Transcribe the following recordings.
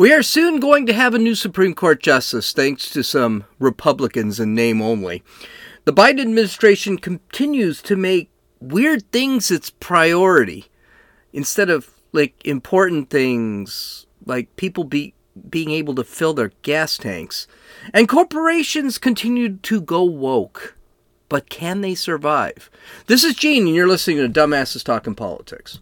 We are soon going to have a new Supreme Court justice, thanks to some Republicans in name only. The Biden administration continues to make weird things its priority instead of like important things like people be being able to fill their gas tanks. And corporations continue to go woke. But can they survive? This is Gene, and you're listening to Dumbasses Talking Politics.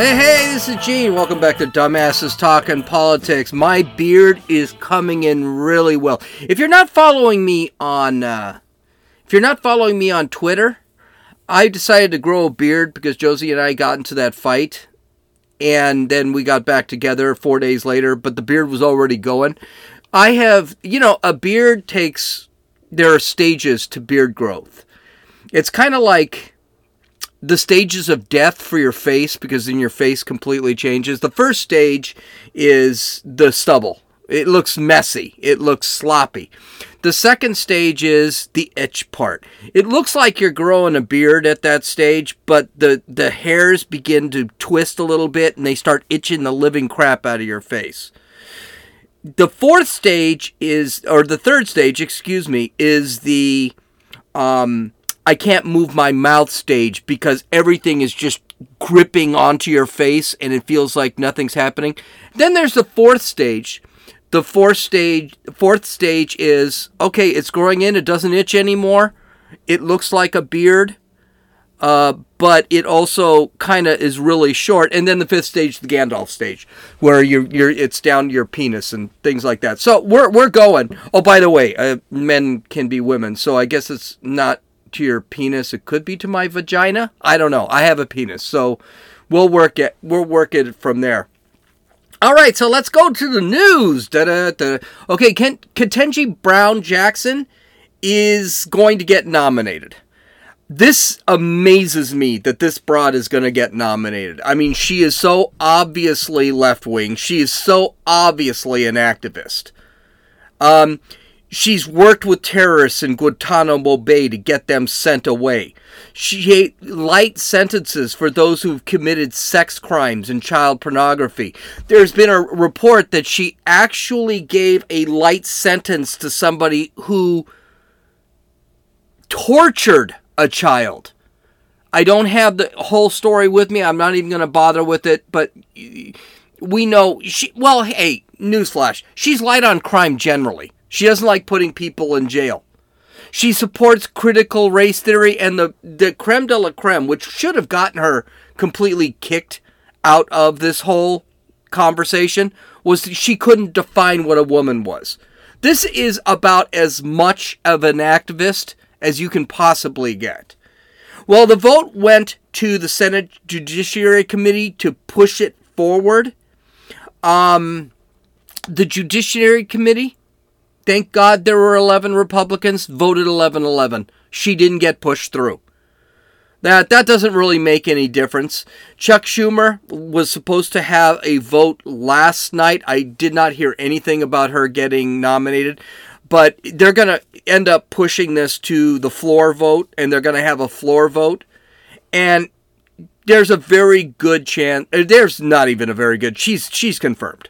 Hey, hey, this is Gene. Welcome back to Dumbasses Talking Politics. My beard is coming in really well. If you're not following me on, uh, if you're not following me on Twitter, I decided to grow a beard because Josie and I got into that fight, and then we got back together four days later. But the beard was already going. I have, you know, a beard takes. There are stages to beard growth. It's kind of like the stages of death for your face because then your face completely changes. The first stage is the stubble. It looks messy. It looks sloppy. The second stage is the itch part. It looks like you're growing a beard at that stage, but the, the hairs begin to twist a little bit and they start itching the living crap out of your face. The fourth stage is, or the third stage, excuse me, is the um, I can't move my mouth stage because everything is just gripping onto your face and it feels like nothing's happening. Then there's the fourth stage. The fourth stage fourth stage is okay, it's growing in, it doesn't itch anymore. It looks like a beard. Uh, but it also kind of is really short. And then the fifth stage, the Gandalf stage, where you're, you're it's down to your penis and things like that. So we're we're going. Oh, by the way, uh, men can be women, so I guess it's not to your penis. It could be to my vagina. I don't know. I have a penis, so we'll work it. We'll work it from there. All right, so let's go to the news. Da-da-da. Okay, Ken- Ketanji Brown Jackson is going to get nominated. This amazes me that this broad is going to get nominated. I mean, she is so obviously left wing. She is so obviously an activist. Um, She's worked with terrorists in Guantanamo Bay to get them sent away. She light sentences for those who've committed sex crimes and child pornography. There's been a report that she actually gave a light sentence to somebody who tortured a child. I don't have the whole story with me. I'm not even going to bother with it, but we know she well, hey, newsflash. She's light on crime generally. She doesn't like putting people in jail. She supports critical race theory and the, the creme de la creme, which should have gotten her completely kicked out of this whole conversation, was she couldn't define what a woman was. This is about as much of an activist as you can possibly get. Well, the vote went to the Senate Judiciary Committee to push it forward. Um, the Judiciary Committee Thank God there were 11 Republicans, voted 11 11. She didn't get pushed through. That, that doesn't really make any difference. Chuck Schumer was supposed to have a vote last night. I did not hear anything about her getting nominated, but they're going to end up pushing this to the floor vote, and they're going to have a floor vote. And there's a very good chance. Uh, there's not even a very good. She's she's confirmed.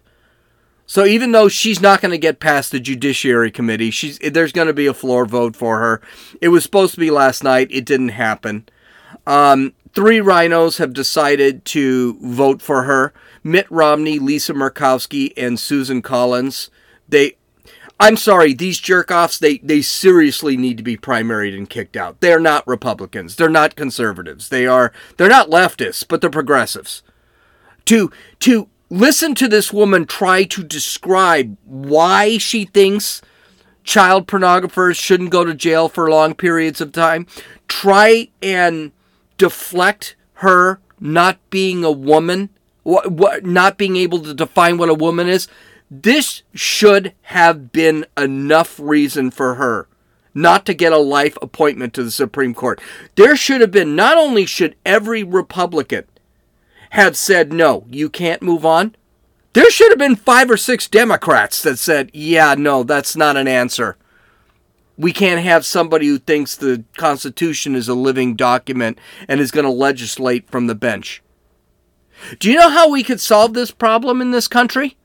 So even though she's not going to get past the Judiciary Committee, she's there's going to be a floor vote for her. It was supposed to be last night. It didn't happen. Um, three RINOs have decided to vote for her: Mitt Romney, Lisa Murkowski, and Susan Collins. They, I'm sorry, these jerk-offs. They they seriously need to be primaried and kicked out. They're not Republicans. They're not conservatives. They are. They're not leftists, but they're progressives. To to listen to this woman try to describe why she thinks child pornographers shouldn't go to jail for long periods of time. Try and deflect her not being a woman, what, what, not being able to define what a woman is. This should have been enough reason for her not to get a life appointment to the Supreme Court. There should have been, not only should every Republican have said, no, you can't move on, there should have been five or six Democrats that said, yeah, no, that's not an answer. We can't have somebody who thinks the Constitution is a living document and is going to legislate from the bench. Do you know how we could solve this problem in this country?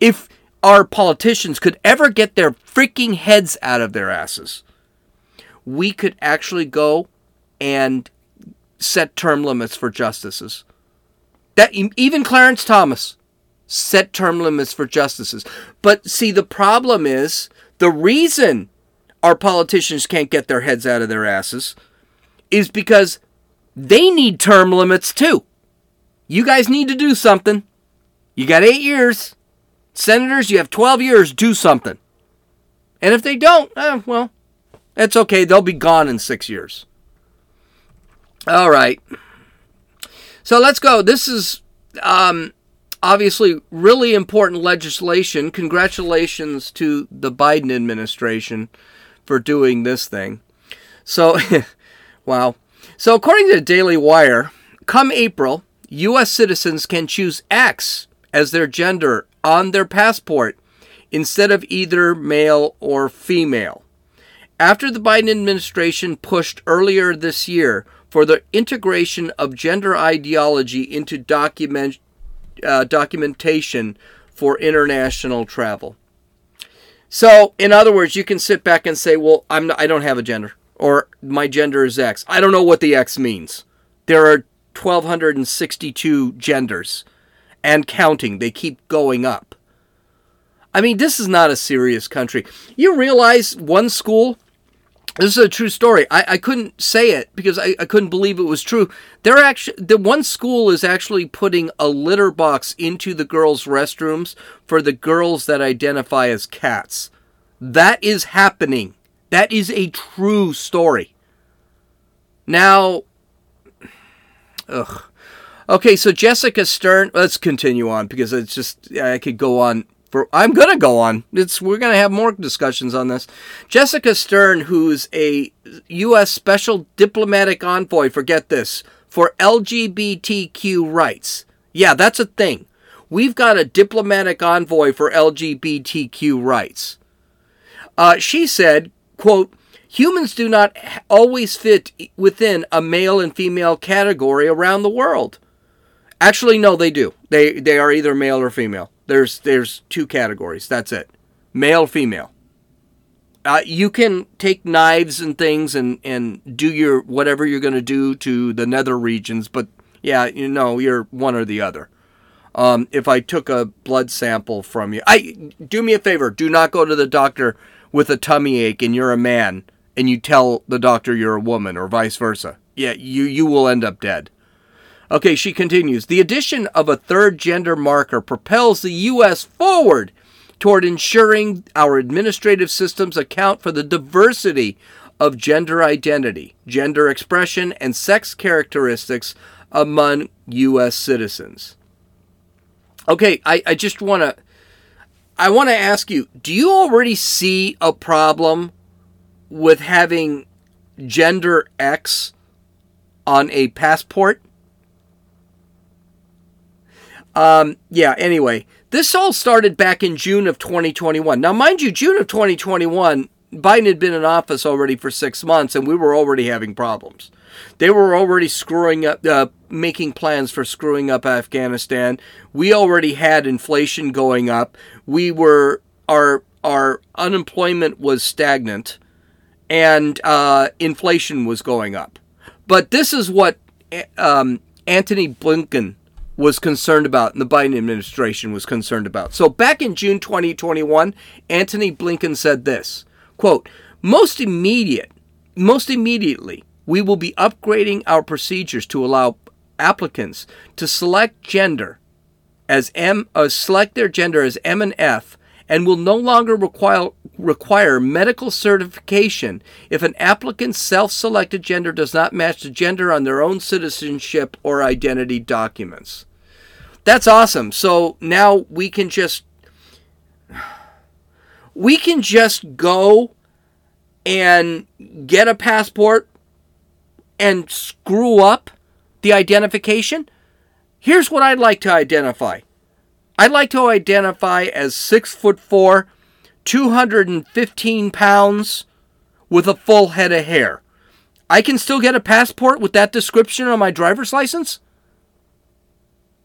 If our politicians could ever get their freaking heads out of their asses, we could actually go and set term limits for justices. That even Clarence Thomas set term limits for justices. But see, the problem is the reason our politicians can't get their heads out of their asses is because they need term limits too. You guys need to do something. You got eight years. Senators, you have 12 years. Do something. And if they don't, eh, well, it's okay. They'll be gone in six years. All right. So let's go. This is um, obviously really important legislation. Congratulations to the Biden administration for doing this thing. So, wow. So, according to the Daily Wire, come April, U.S. citizens can choose X as their gender on their passport instead of either male or female. After the Biden administration pushed earlier this year for the integration of gender ideology into document, uh, documentation for international travel. So, in other words, you can sit back and say, "Well, I'm not, I don't have a gender, or my gender is X. I don't know what the X means." There are 1262 genders and counting. They keep going up. I mean, this is not a serious country. You realize one school this is a true story. I, I couldn't say it because I, I couldn't believe it was true. They're actually the one school is actually putting a litter box into the girls' restrooms for the girls that identify as cats. That is happening. That is a true story. Now, ugh. Okay, so Jessica Stern. Let's continue on because it's just I could go on for I'm gonna go on. It's we're gonna have more discussions on this. Jessica Stern, who's a U.S. Special Diplomatic Envoy, forget this for LGBTQ rights. Yeah, that's a thing. We've got a diplomatic envoy for LGBTQ rights. Uh, she said, "quote." Humans do not always fit within a male and female category around the world. Actually, no, they do. They they are either male or female. There's there's two categories. That's it. Male, female. Uh, you can take knives and things and, and do your whatever you're going to do to the nether regions, but yeah, you know, you're one or the other. Um, if I took a blood sample from you, I do me a favor. Do not go to the doctor with a tummy ache and you're a man and you tell the doctor you're a woman or vice versa. Yeah, you you will end up dead. Okay, she continues. The addition of a third gender marker propels the U.S. forward toward ensuring our administrative systems account for the diversity of gender identity, gender expression, and sex characteristics among U.S. citizens. Okay, I, I just want to. I want to ask you, do you already see a problem with having gender X on a passport? Um, yeah, anyway, this all started back in June of 2021. Now, mind you, June of 2021, Biden had been in office already for six months, and we were already having problems. They were already screwing up, uh, making plans for screwing up Afghanistan. We already had inflation going up. We were our our unemployment was stagnant, and uh, inflation was going up. But this is what um, Antony Blinken was concerned about and the Biden administration was concerned about. So back in June 2021, Antony Blinken said this, quote, "Most immediate, most immediately, we will be upgrading our procedures to allow applicants to select gender as M uh, select their gender as M and F and will no longer require require medical certification if an applicant's self-selected gender does not match the gender on their own citizenship or identity documents. That's awesome. So now we can just we can just go and get a passport and screw up the identification. Here's what I'd like to identify. I'd like to identify as six foot four, 215 pounds, with a full head of hair. I can still get a passport with that description on my driver's license?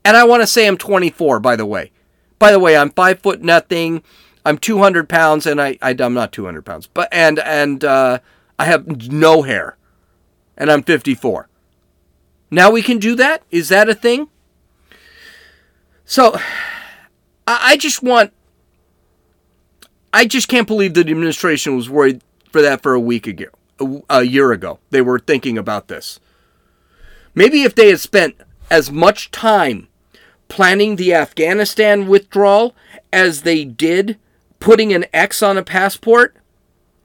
And I want to say I'm 24, by the way. By the way, I'm five foot nothing. I'm 200 pounds, and I, I am not 200 pounds, but and and uh, I have no hair, and I'm 54. Now we can do that. Is that a thing? So, I, just want. I just can't believe the administration was worried for that for a week ago, a, a year ago. They were thinking about this. Maybe if they had spent as much time planning the Afghanistan withdrawal as they did putting an X on a passport,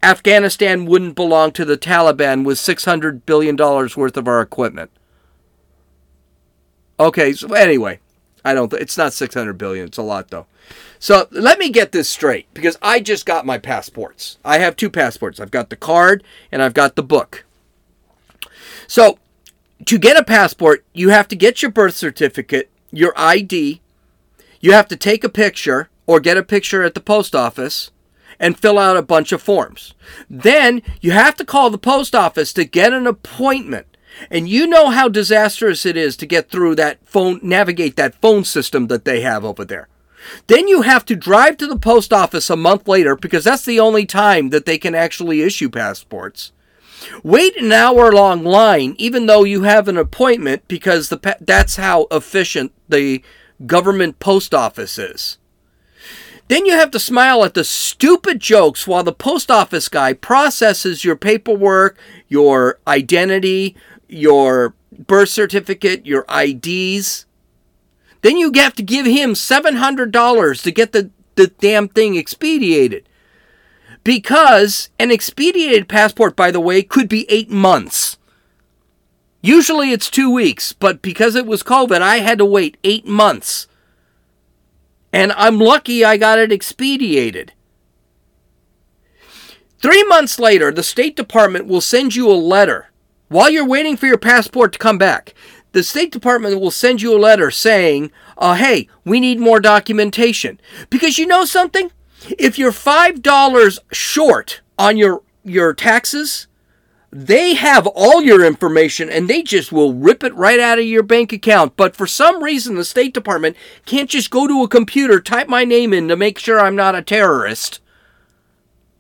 Afghanistan wouldn't belong to the Taliban with $600 billion worth of our equipment. Okay, so anyway, I don't it's not 600 billion, it's a lot though. So, let me get this straight because I just got my passports. I have two passports. I've got the card and I've got the book. So, to get a passport, you have to get your birth certificate, your ID, you have to take a picture or get a picture at the post office and fill out a bunch of forms. Then you have to call the post office to get an appointment. And you know how disastrous it is to get through that phone, navigate that phone system that they have over there. Then you have to drive to the post office a month later because that's the only time that they can actually issue passports. Wait an hour long line even though you have an appointment because the that's how efficient the government post office is. Then you have to smile at the stupid jokes while the post office guy processes your paperwork, your identity, your birth certificate, your IDs. Then you have to give him $700 to get the, the damn thing expedited. Because an expedited passport, by the way, could be eight months. Usually it's two weeks, but because it was COVID, I had to wait eight months and I'm lucky I got it expedited. Three months later, the State Department will send you a letter while you're waiting for your passport to come back. The State Department will send you a letter saying, uh, hey, we need more documentation. Because you know something? If you're $5 short on your, your taxes, they have all your information and they just will rip it right out of your bank account. But for some reason, the State Department can't just go to a computer, type my name in to make sure I'm not a terrorist.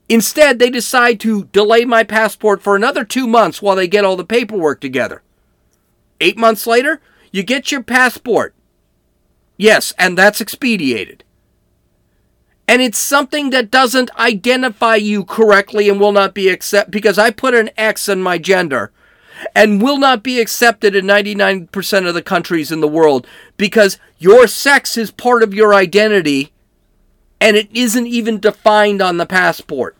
Instead, they decide to delay my passport for another two months while they get all the paperwork together. Eight months later, you get your passport. Yes, and that's expedited and it's something that doesn't identify you correctly and will not be accepted because I put an X in my gender and will not be accepted in 99% of the countries in the world because your sex is part of your identity and it isn't even defined on the passport.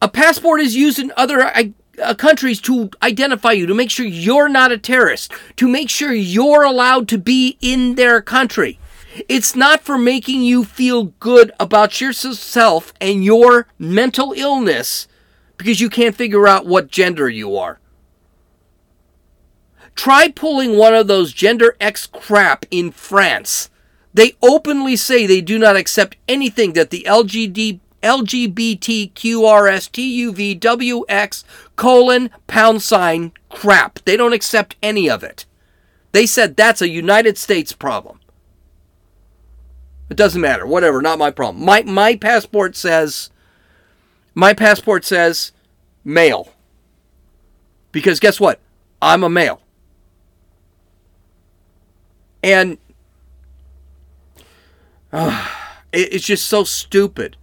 A passport is used in other uh, countries to identify you, to make sure you're not a terrorist, to make sure you're allowed to be in their country. It's not for making you feel good about yourself and your mental illness because you can't figure out what gender you are. Try pulling one of those gender X crap in France. They openly say they do not accept anything that the LGD, LGBTQRSTUVWX colon pound sign crap. They don't accept any of it. They said that's a United States problem. It doesn't matter. Whatever, not my problem. My my passport says my passport says male. Because guess what? I'm a male. And uh, it, it's just so stupid.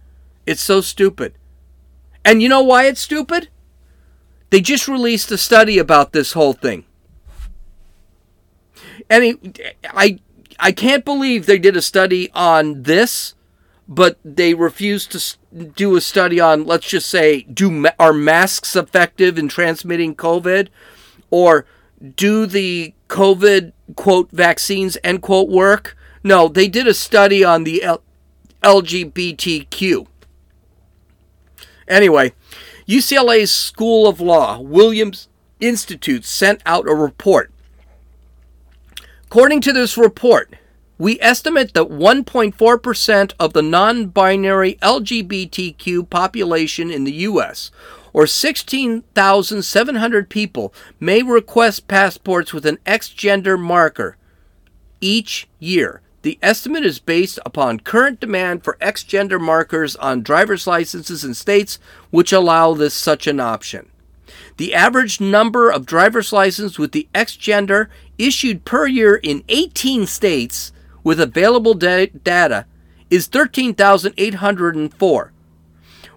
It's so stupid. And you know why it's stupid? They just released a study about this whole thing. And I I can't believe they did a study on this, but they refused to do a study on, let's just say, do are masks effective in transmitting COVID, or do the COVID quote vaccines end quote work? No, they did a study on the L- LGBTQ. Anyway, UCLA's School of Law, Williams Institute sent out a report According to this report, we estimate that 1.4% of the non binary LGBTQ population in the U.S., or 16,700 people may request passports with an X gender marker each year. The estimate is based upon current demand for X gender markers on driver's licenses in states which allow this such an option. The average number of driver's licenses with the X gender issued per year in 18 states with available da- data is 13,804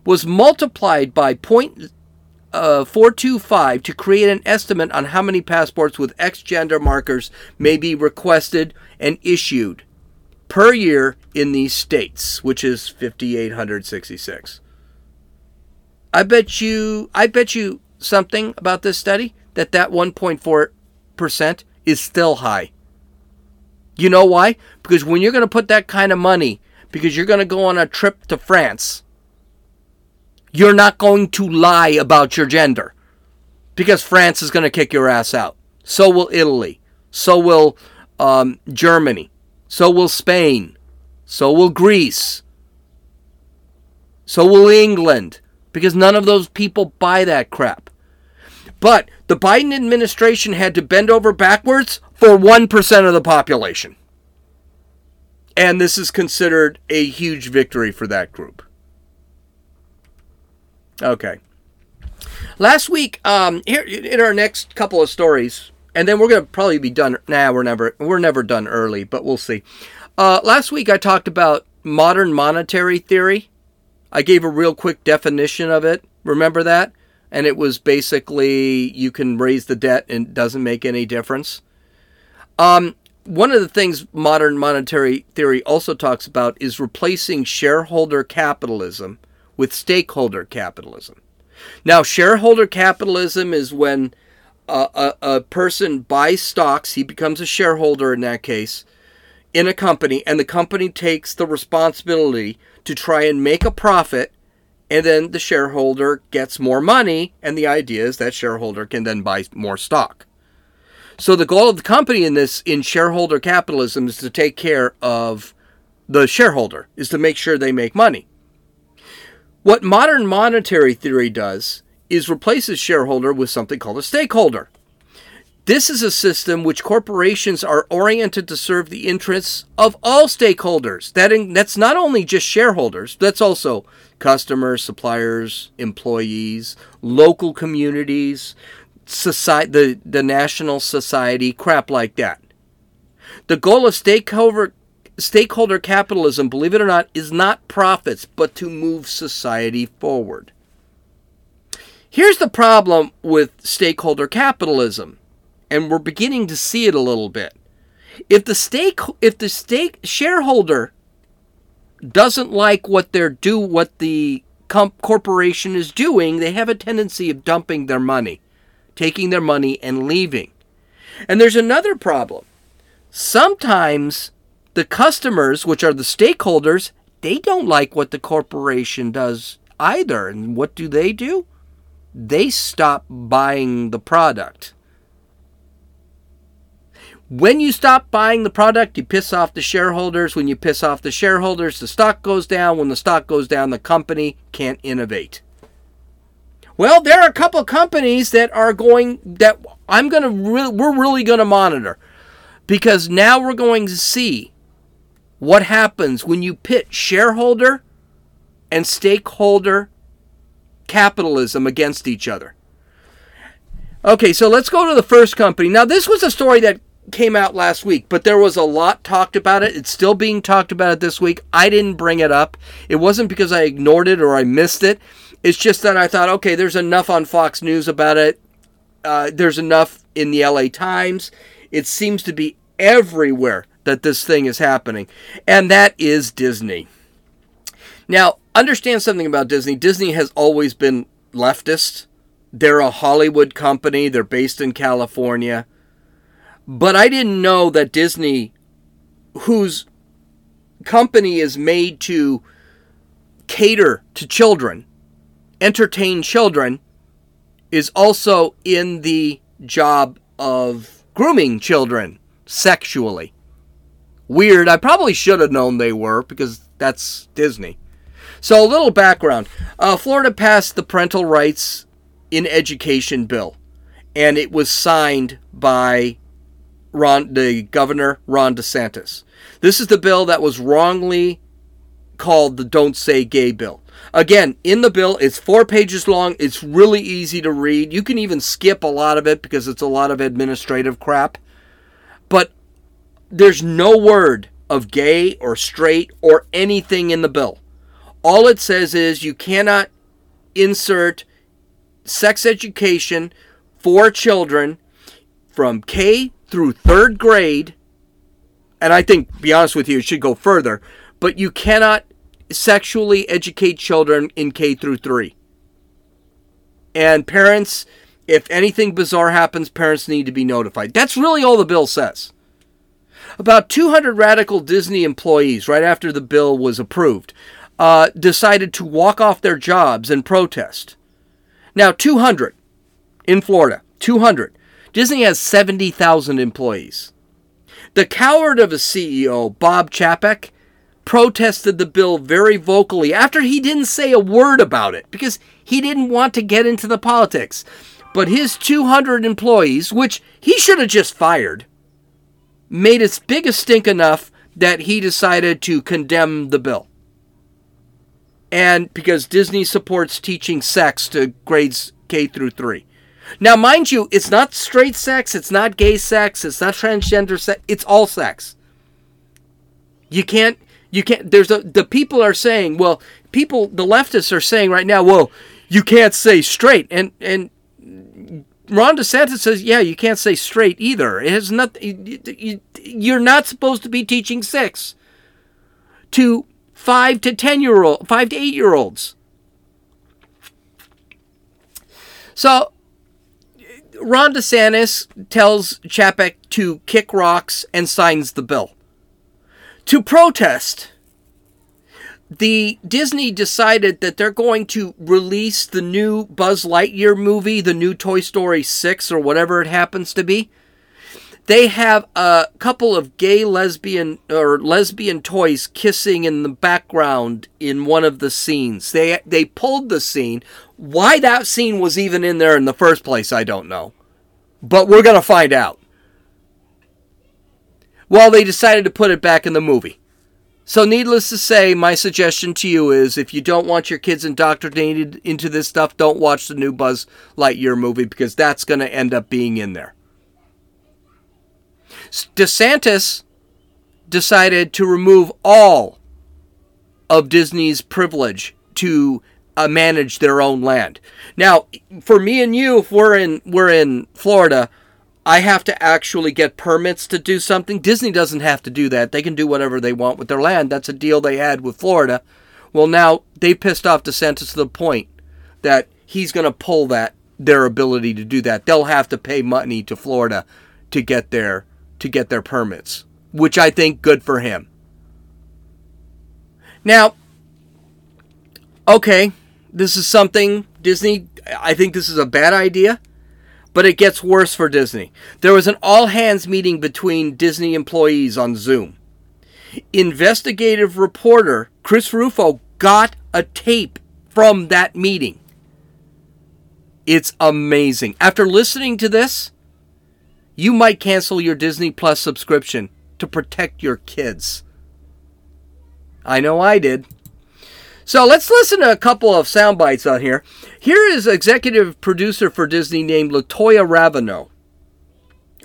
was multiplied by 0.425 uh, to create an estimate on how many passports with X gender markers may be requested and issued per year in these states, which is 5866. I bet you I bet you something about this study that that 1.4% is still high. You know why? Because when you're going to put that kind of money because you're going to go on a trip to France, you're not going to lie about your gender because France is going to kick your ass out. So will Italy. So will um, Germany. So will Spain. So will Greece. So will England. Because none of those people buy that crap. But the Biden administration had to bend over backwards for 1% of the population. And this is considered a huge victory for that group. Okay. Last week, um, here in our next couple of stories, and then we're gonna probably be done. Nah, we're never we're never done early, but we'll see. Uh, last week I talked about modern monetary theory. I gave a real quick definition of it. Remember that? And it was basically you can raise the debt and it doesn't make any difference. Um, one of the things modern monetary theory also talks about is replacing shareholder capitalism with stakeholder capitalism. Now, shareholder capitalism is when a, a, person buys stocks, he becomes a shareholder in that case, in a company, and the company takes the responsibility to try and make a profit, and then the shareholder gets more money, and the idea is that shareholder can then buy more stock. So the goal of the company in this in shareholder capitalism is to take care of the shareholder, is to make sure they make money. What modern monetary theory does is replaces shareholder with something called a stakeholder. This is a system which corporations are oriented to serve the interests of all stakeholders. That in, that's not only just shareholders, that's also customers, suppliers, employees, local communities, society, the, the national society, crap like that. The goal of stakeholder stakeholder capitalism, believe it or not, is not profits, but to move society forward. Here's the problem with stakeholder capitalism, and we're beginning to see it a little bit. If the stake if the stake shareholder doesn't like what they're do what the comp- corporation is doing, they have a tendency of dumping their money taking their money and leaving. And there's another problem. Sometimes the customers, which are the stakeholders, they don't like what the corporation does either. And what do they do? They stop buying the product. When you stop buying the product, you piss off the shareholders. When you piss off the shareholders, the stock goes down. When the stock goes down, the company can't innovate. Well, there are a couple companies that are going that I'm going to re- we're really going to monitor because now we're going to see what happens when you pit shareholder and stakeholder capitalism against each other. Okay, so let's go to the first company. Now, this was a story that came out last week, but there was a lot talked about it. It's still being talked about it this week. I didn't bring it up. It wasn't because I ignored it or I missed it. It's just that I thought, okay, there's enough on Fox News about it. Uh, there's enough in the LA Times. It seems to be everywhere that this thing is happening, and that is Disney. Now, understand something about Disney. Disney has always been leftist. They're a Hollywood company, they're based in California. But I didn't know that Disney, whose company is made to cater to children, entertain children is also in the job of grooming children sexually. Weird. I probably should have known they were because that's Disney. So, a little background uh, Florida passed the parental rights in education bill, and it was signed by Ron, the governor Ron DeSantis. This is the bill that was wrongly called the Don't Say Gay bill. Again, in the bill, it's four pages long. It's really easy to read. You can even skip a lot of it because it's a lot of administrative crap. But there's no word of gay or straight or anything in the bill. All it says is you cannot insert sex education for children from K through third grade. And I think, be honest with you, it should go further. But you cannot sexually educate children in K through 3. And parents, if anything bizarre happens, parents need to be notified. That's really all the bill says. About 200 radical Disney employees, right after the bill was approved, uh, decided to walk off their jobs and protest. Now, 200 in Florida, 200. Disney has 70,000 employees. The coward of a CEO, Bob Chapek, protested the bill very vocally after he didn't say a word about it because he didn't want to get into the politics. But his 200 employees, which he should have just fired, made as big a stink enough that he decided to condemn the bill. And because Disney supports teaching sex to grades K through 3. Now, mind you, it's not straight sex, it's not gay sex, it's not transgender sex, it's all sex. You can't you can't there's a the people are saying, well, people the leftists are saying right now, well, you can't say straight and and Ron DeSantis says, yeah, you can't say straight either. It has not. You're not supposed to be teaching sex to five to ten year old, five to eight year olds. So Ron DeSantis tells Chapek to kick rocks and signs the bill. To protest, the Disney decided that they're going to release the new Buzz Lightyear movie, the new Toy Story 6 or whatever it happens to be. They have a couple of gay lesbian or lesbian toys kissing in the background in one of the scenes. They they pulled the scene. Why that scene was even in there in the first place, I don't know. But we're going to find out. Well, they decided to put it back in the movie. So, needless to say, my suggestion to you is if you don't want your kids indoctrinated into this stuff, don't watch the new Buzz Lightyear movie because that's going to end up being in there. DeSantis decided to remove all of Disney's privilege to uh, manage their own land. Now, for me and you, if we're in we're in Florida, I have to actually get permits to do something. Disney doesn't have to do that. They can do whatever they want with their land. That's a deal they had with Florida. Well, now they pissed off DeSantis to the point that he's going to pull that their ability to do that. They'll have to pay money to Florida to get their to get their permits, which I think good for him. Now, okay, this is something Disney I think this is a bad idea. But it gets worse for Disney. There was an all hands meeting between Disney employees on Zoom. Investigative reporter Chris Rufo got a tape from that meeting. It's amazing. After listening to this, you might cancel your Disney Plus subscription to protect your kids. I know I did. So let's listen to a couple of sound bites on here. Here is executive producer for Disney named Latoya Raveneau.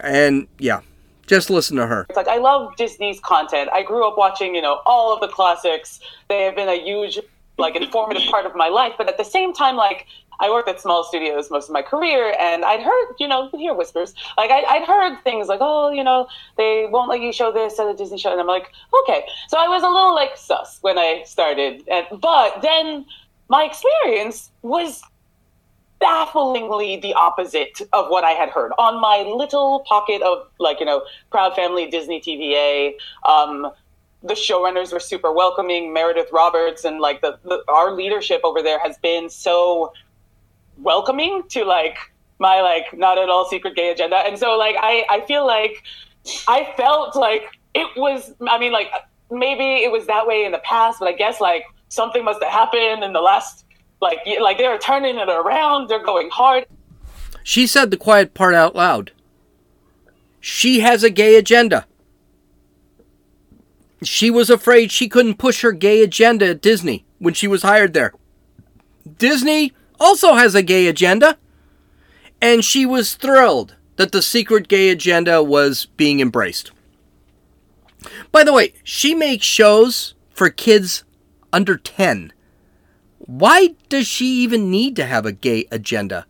And yeah, just listen to her. It's like I love Disney's content. I grew up watching, you know, all of the classics. They have been a huge like informative part of my life, but at the same time like I worked at small studios most of my career, and I'd heard, you know, hear whispers. Like I, would heard things like, oh, you know, they won't let you show this at a Disney show, and I'm like, okay. So I was a little like sus when I started, and, but then my experience was bafflingly the opposite of what I had heard on my little pocket of like you know proud family Disney TVA. Um, the showrunners were super welcoming. Meredith Roberts and like the, the our leadership over there has been so welcoming to like my like not at all secret gay agenda and so like i i feel like i felt like it was i mean like maybe it was that way in the past but i guess like something must have happened in the last like like they're turning it around. They're going hard. She said the quiet part out loud. She has a gay agenda. She was afraid she couldn't push her gay agenda at Disney when she was hired there. Disney also has a gay agenda, and she was thrilled that the secret gay agenda was being embraced. By the way, she makes shows for kids under 10. Why does she even need to have a gay agenda?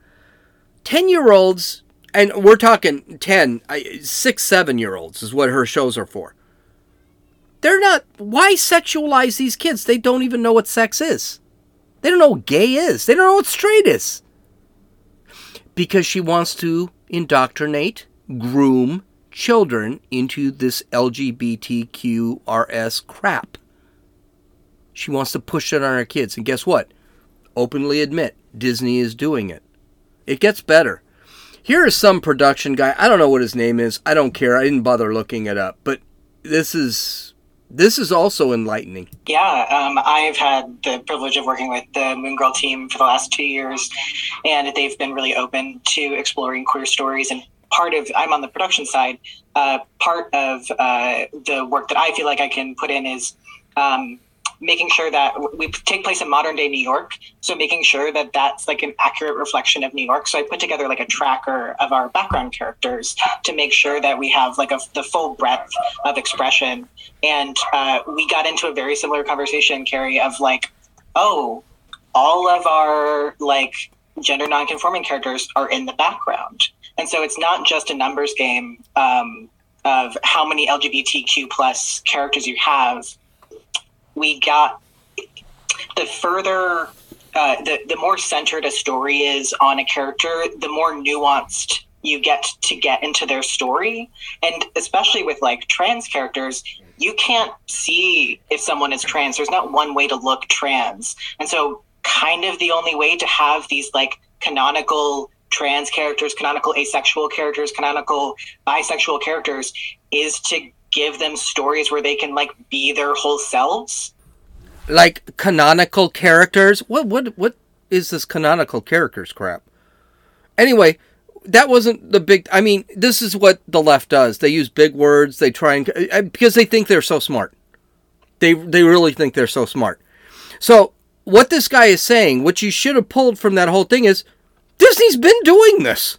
10 year olds, and we're talking 10, six, seven year olds is what her shows are for. They're not, why sexualize these kids? They don't even know what sex is. They don't know what gay is. They don't know what straight is. Because she wants to indoctrinate, groom children into this LGBTQRS crap. She wants to push it on our kids. And guess what? Openly admit Disney is doing it. It gets better. Here is some production guy. I don't know what his name is. I don't care. I didn't bother looking it up. But this is this is also enlightening. Yeah, um, I've had the privilege of working with the Moon Girl team for the last two years, and they've been really open to exploring queer stories. And part of I'm on the production side. Uh, part of uh, the work that I feel like I can put in is um, making sure that we take place in modern day New York. So making sure that that's like an accurate reflection of New York. So I put together like a tracker of our background characters to make sure that we have like a, the full breadth of expression. And uh, we got into a very similar conversation, Carrie, of like, oh, all of our like gender nonconforming characters are in the background. And so it's not just a numbers game um, of how many LGBTQ plus characters you have we got the further uh, the the more centered a story is on a character, the more nuanced you get to get into their story, and especially with like trans characters, you can't see if someone is trans. There's not one way to look trans, and so kind of the only way to have these like canonical trans characters, canonical asexual characters, canonical bisexual characters is to give them stories where they can like be their whole selves? Like canonical characters? What what what is this canonical characters crap? Anyway that wasn't the big i mean this is what the left does. They use big words. They try and uh, because they think they're so smart. They they really think they're so smart. So what this guy is saying what you should have pulled from that whole thing is disney's been doing this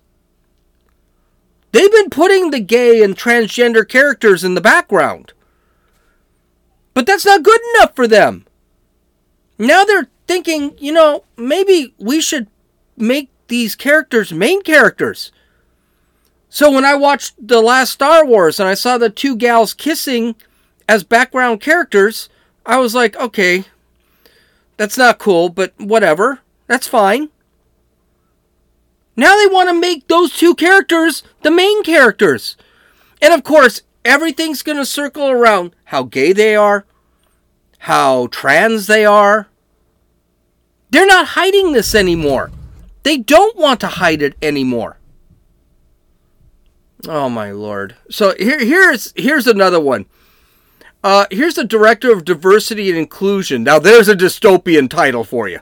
They've been putting the gay and transgender characters in the background. But that's not good enough for them. Now they're thinking, you know, maybe we should make these characters main characters. So when I watched the last Star Wars and I saw the two gals kissing as background characters, I was like, okay, that's not cool, but whatever. That's fine. Now they want to make those two characters the main characters. And of course, everything's going to circle around how gay they are, how trans they are. They're not hiding this anymore. They don't want to hide it anymore. Oh my lord. So here here's here's another one. Uh, here's the director of diversity and inclusion. Now there's a dystopian title for you.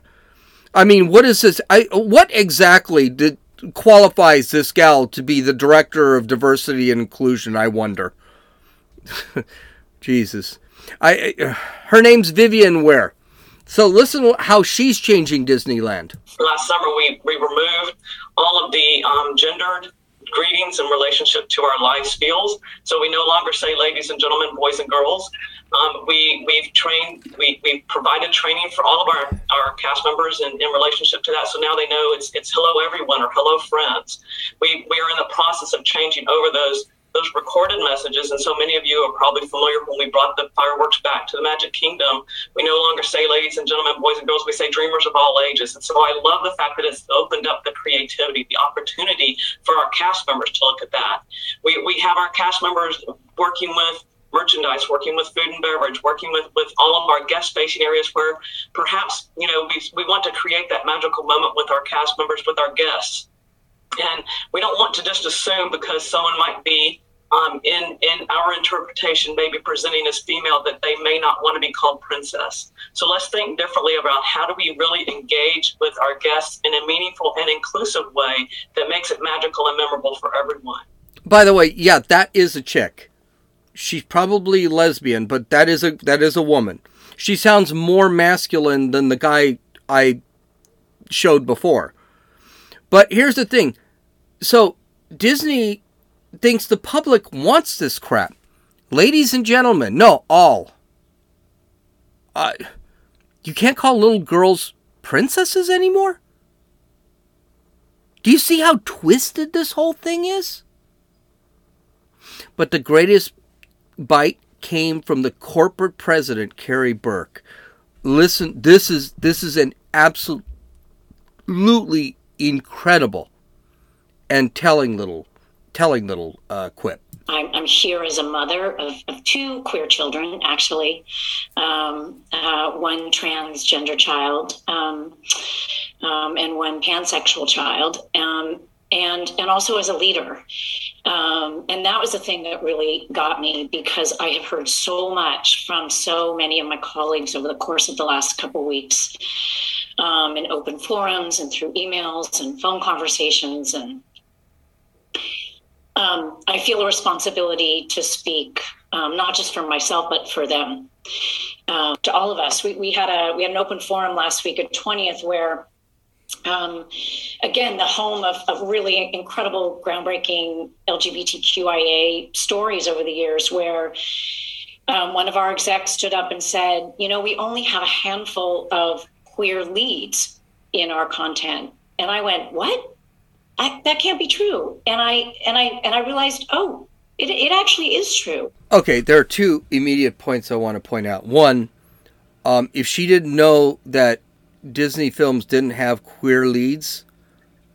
I mean, what is this? I what exactly did qualifies this gal to be the director of diversity and inclusion? I wonder. Jesus, I, I her name's Vivian Ware. So listen how she's changing Disneyland. Last summer, we, we removed all of the um, gendered greetings in relationship to our life skills. So we no longer say ladies and gentlemen, boys and girls. Um, we we've trained we we provided training for all of our, our cast members in, in relationship to that. So now they know it's it's hello everyone or hello friends. We we are in the process of changing over those those recorded messages, and so many of you are probably familiar when we brought the fireworks back to the Magic Kingdom. We no longer say ladies and gentlemen, boys and girls, we say dreamers of all ages. And so I love the fact that it's opened up the creativity, the opportunity for our cast members to look at that. We, we have our cast members working with merchandise, working with food and beverage, working with, with all of our guest facing areas where perhaps, you know, we, we want to create that magical moment with our cast members, with our guests. And we don't to just assume because someone might be um, in in our interpretation, maybe presenting as female, that they may not want to be called princess. So let's think differently about how do we really engage with our guests in a meaningful and inclusive way that makes it magical and memorable for everyone. By the way, yeah, that is a chick. She's probably lesbian, but that is a that is a woman. She sounds more masculine than the guy I showed before. But here's the thing. So Disney thinks the public wants this crap. Ladies and gentlemen, no, all. Uh, you can't call little girls princesses anymore? Do you see how twisted this whole thing is? But the greatest bite came from the corporate president, Karey Burke. Listen, this is this is an absolutely incredible and telling little telling little uh, quip. I'm, I'm, here as a mother of, of two queer children, actually, um, uh, one transgender child um, um, and one pansexual child, um, and and also as a leader. Um, and that was the thing that really got me because I have heard so much from so many of my colleagues over the course of the last couple weeks um, in open forums and through emails and phone conversations and um, I feel a responsibility to speak, um, not just for myself, but for them, uh, to all of us. We, we had a we had an open forum last week at twentieth where, um, again, the home of, of really incredible, groundbreaking LGBTQIA stories over the years, where um, one of our execs stood up and said, "You know, we only have a handful of queer leads in our content," and I went, "What?" I, that can't be true. And I and I and I realized, oh, it, it actually is true. Okay, there are two immediate points I want to point out. One, um, if she didn't know that Disney films didn't have queer leads,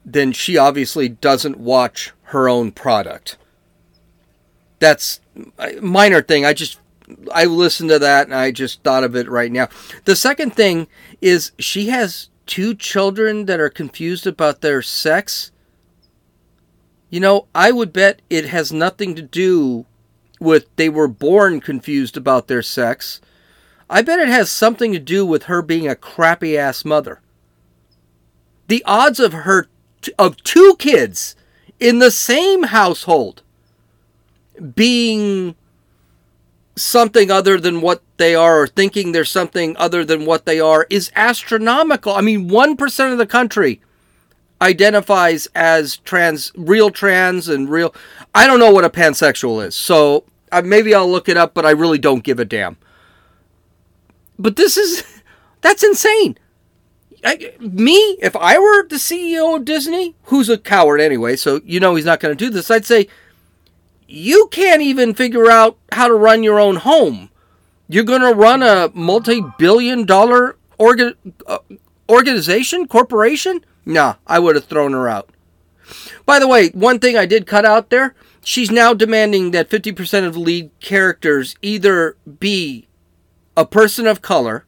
then she obviously doesn't watch her own product. That's a minor thing. I just I listened to that and I just thought of it right now. The second thing is she has two children that are confused about their sex you know, I would bet it has nothing to do with they were born confused about their sex. I bet it has something to do with her being a crappy ass mother. The odds of her of two kids in the same household being something other than what they are or thinking they're something other than what they are is astronomical. I mean, 1% of the country identifies as trans, real trans and real. I don't know what a pansexual is, so uh, maybe I'll look it up, but I really don't give a damn. But this is that's insane. I, me, if I were the CEO of Disney, who's a coward anyway, so you know he's not going to do this, I'd say, you can't even figure out how to run your own home. You're going to run a multi billion dollar orga, uh, organization, corporation? Nah, I would have thrown her out. By the way, one thing I did cut out there she's now demanding that 50% of the lead characters either be a person of color.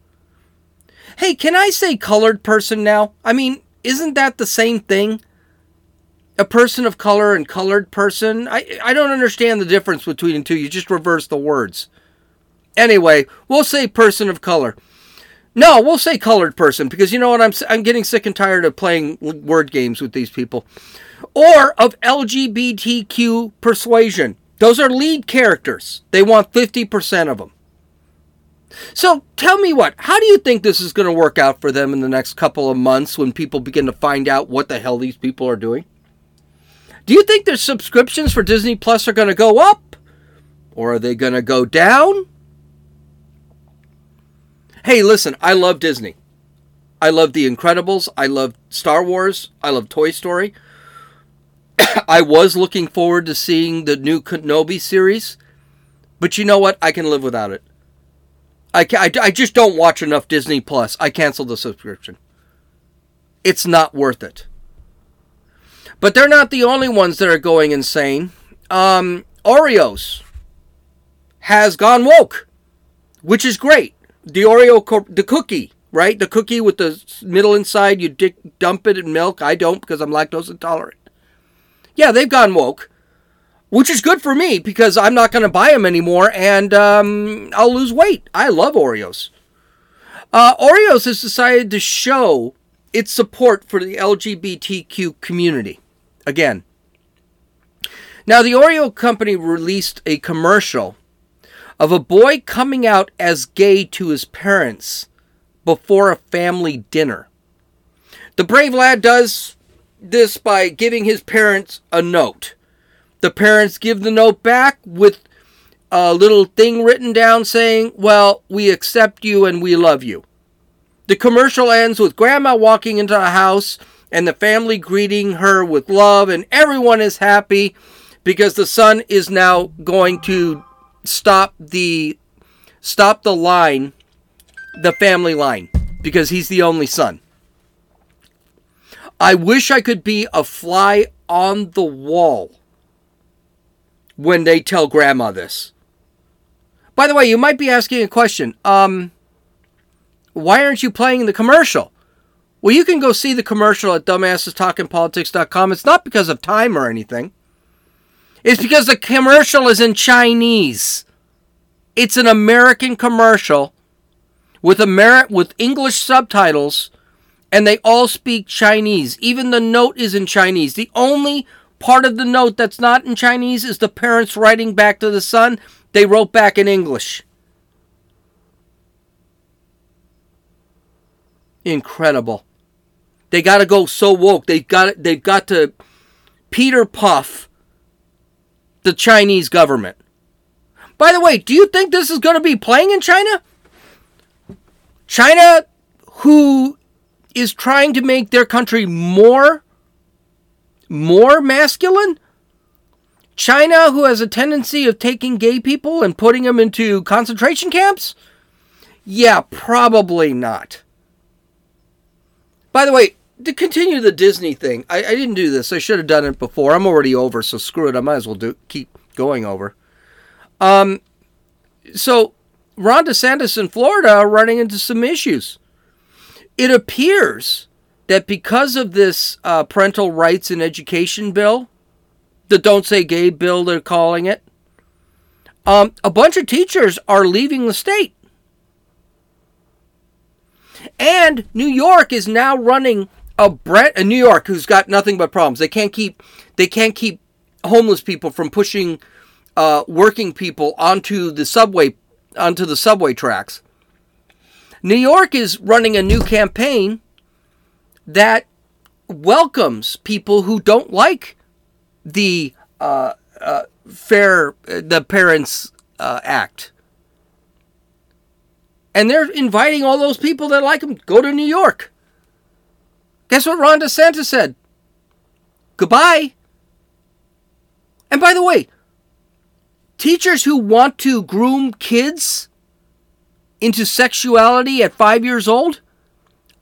Hey, can I say colored person now? I mean, isn't that the same thing? A person of color and colored person? I, I don't understand the difference between the two. You just reverse the words. Anyway, we'll say person of color. No, we'll say colored person because you know what? I'm I'm getting sick and tired of playing word games with these people. Or of LGBTQ persuasion. Those are lead characters. They want 50% of them. So tell me what, how do you think this is going to work out for them in the next couple of months when people begin to find out what the hell these people are doing? Do you think their subscriptions for Disney Plus are going to go up? Or are they going to go down? Hey, listen, I love Disney. I love The Incredibles. I love Star Wars. I love Toy Story. I was looking forward to seeing the new Kenobi series, but you know what? I can live without it. I, I, I just don't watch enough Disney Plus. I canceled the subscription. It's not worth it. But they're not the only ones that are going insane. Um, Oreos has gone woke, which is great the Oreo, the cookie, right? The cookie with the middle inside, you dump it in milk. I don't because I'm lactose intolerant. Yeah, they've gone woke. which is good for me because I'm not going to buy them anymore and um, I'll lose weight. I love Oreos. Uh, Oreos has decided to show its support for the LGBTQ community. Again. Now, the Oreo company released a commercial of a boy coming out as gay to his parents before a family dinner. The brave lad does this by giving his parents a note. The parents give the note back with a little thing written down saying, Well, we accept you and we love you. The commercial ends with Grandma walking into a house and the family greeting her with love, and everyone is happy because the son is now going to stop the stop the line, the family line, because he's the only son. I wish I could be a fly on the wall when they tell grandma this. By the way, you might be asking a question. Um, why aren't you playing the commercial? Well, you can go see the commercial at dumbassestalkingpolitics.com. It's not because of time or anything. It's because the commercial is in Chinese. It's an American commercial with Ameri- with English subtitles and they all speak Chinese. Even the note is in Chinese. The only part of the note that's not in Chinese is the parents writing back to the son. They wrote back in English. Incredible. They got to go so woke. They got they've got to Peter Puff the Chinese government. By the way, do you think this is going to be playing in China? China who is trying to make their country more more masculine? China who has a tendency of taking gay people and putting them into concentration camps? Yeah, probably not. By the way, to continue the Disney thing, I, I, didn't do this. I should have done it before. I'm already over, so screw it. I might as well do keep going over. Um, so Ron DeSantis in Florida are running into some issues. It appears that because of this uh, parental rights and education bill, the Don't Say Gay bill, they're calling it, um, a bunch of teachers are leaving the state. And New York is now running a Brett in New York who's got nothing but problems. They can't keep they can't keep homeless people from pushing uh, working people onto the subway onto the subway tracks. New York is running a new campaign that welcomes people who don't like the uh, uh, fair the Parents uh, Act and they're inviting all those people that like them go to New York. Guess what Ron DeSantis said? Goodbye. And by the way, teachers who want to groom kids into sexuality at five years old,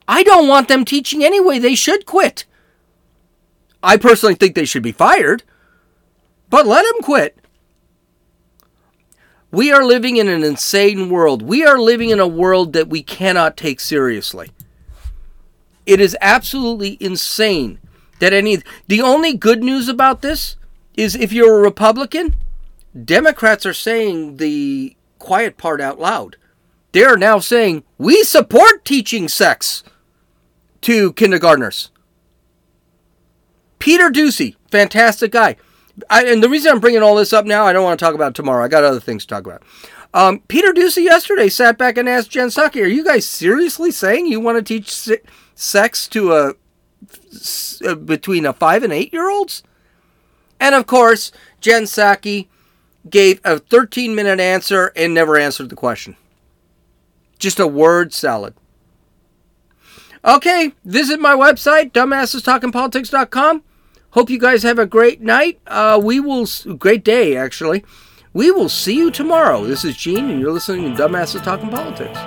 I don't want them teaching anyway. They should quit. I personally think they should be fired, but let them quit. We are living in an insane world. We are living in a world that we cannot take seriously. It is absolutely insane that any. The only good news about this is if you're a Republican, Democrats are saying the quiet part out loud. They are now saying, we support teaching sex to kindergartners. Peter Doocy, fantastic guy. I, and the reason I'm bringing all this up now, I don't want to talk about tomorrow. I got other things to talk about. Um, Peter Doocy yesterday sat back and asked Jen Psaki, "Are you guys seriously saying you want to teach sex to a uh, between a five and eight year olds?" And of course, Jen Psaki gave a 13 minute answer and never answered the question. Just a word salad. Okay, visit my website, dumbassestalkingpolitics.com. Hope you guys have a great night. Uh, we will, great day actually. We will see you tomorrow. This is Gene, and you're listening to Dumbasses Talking Politics.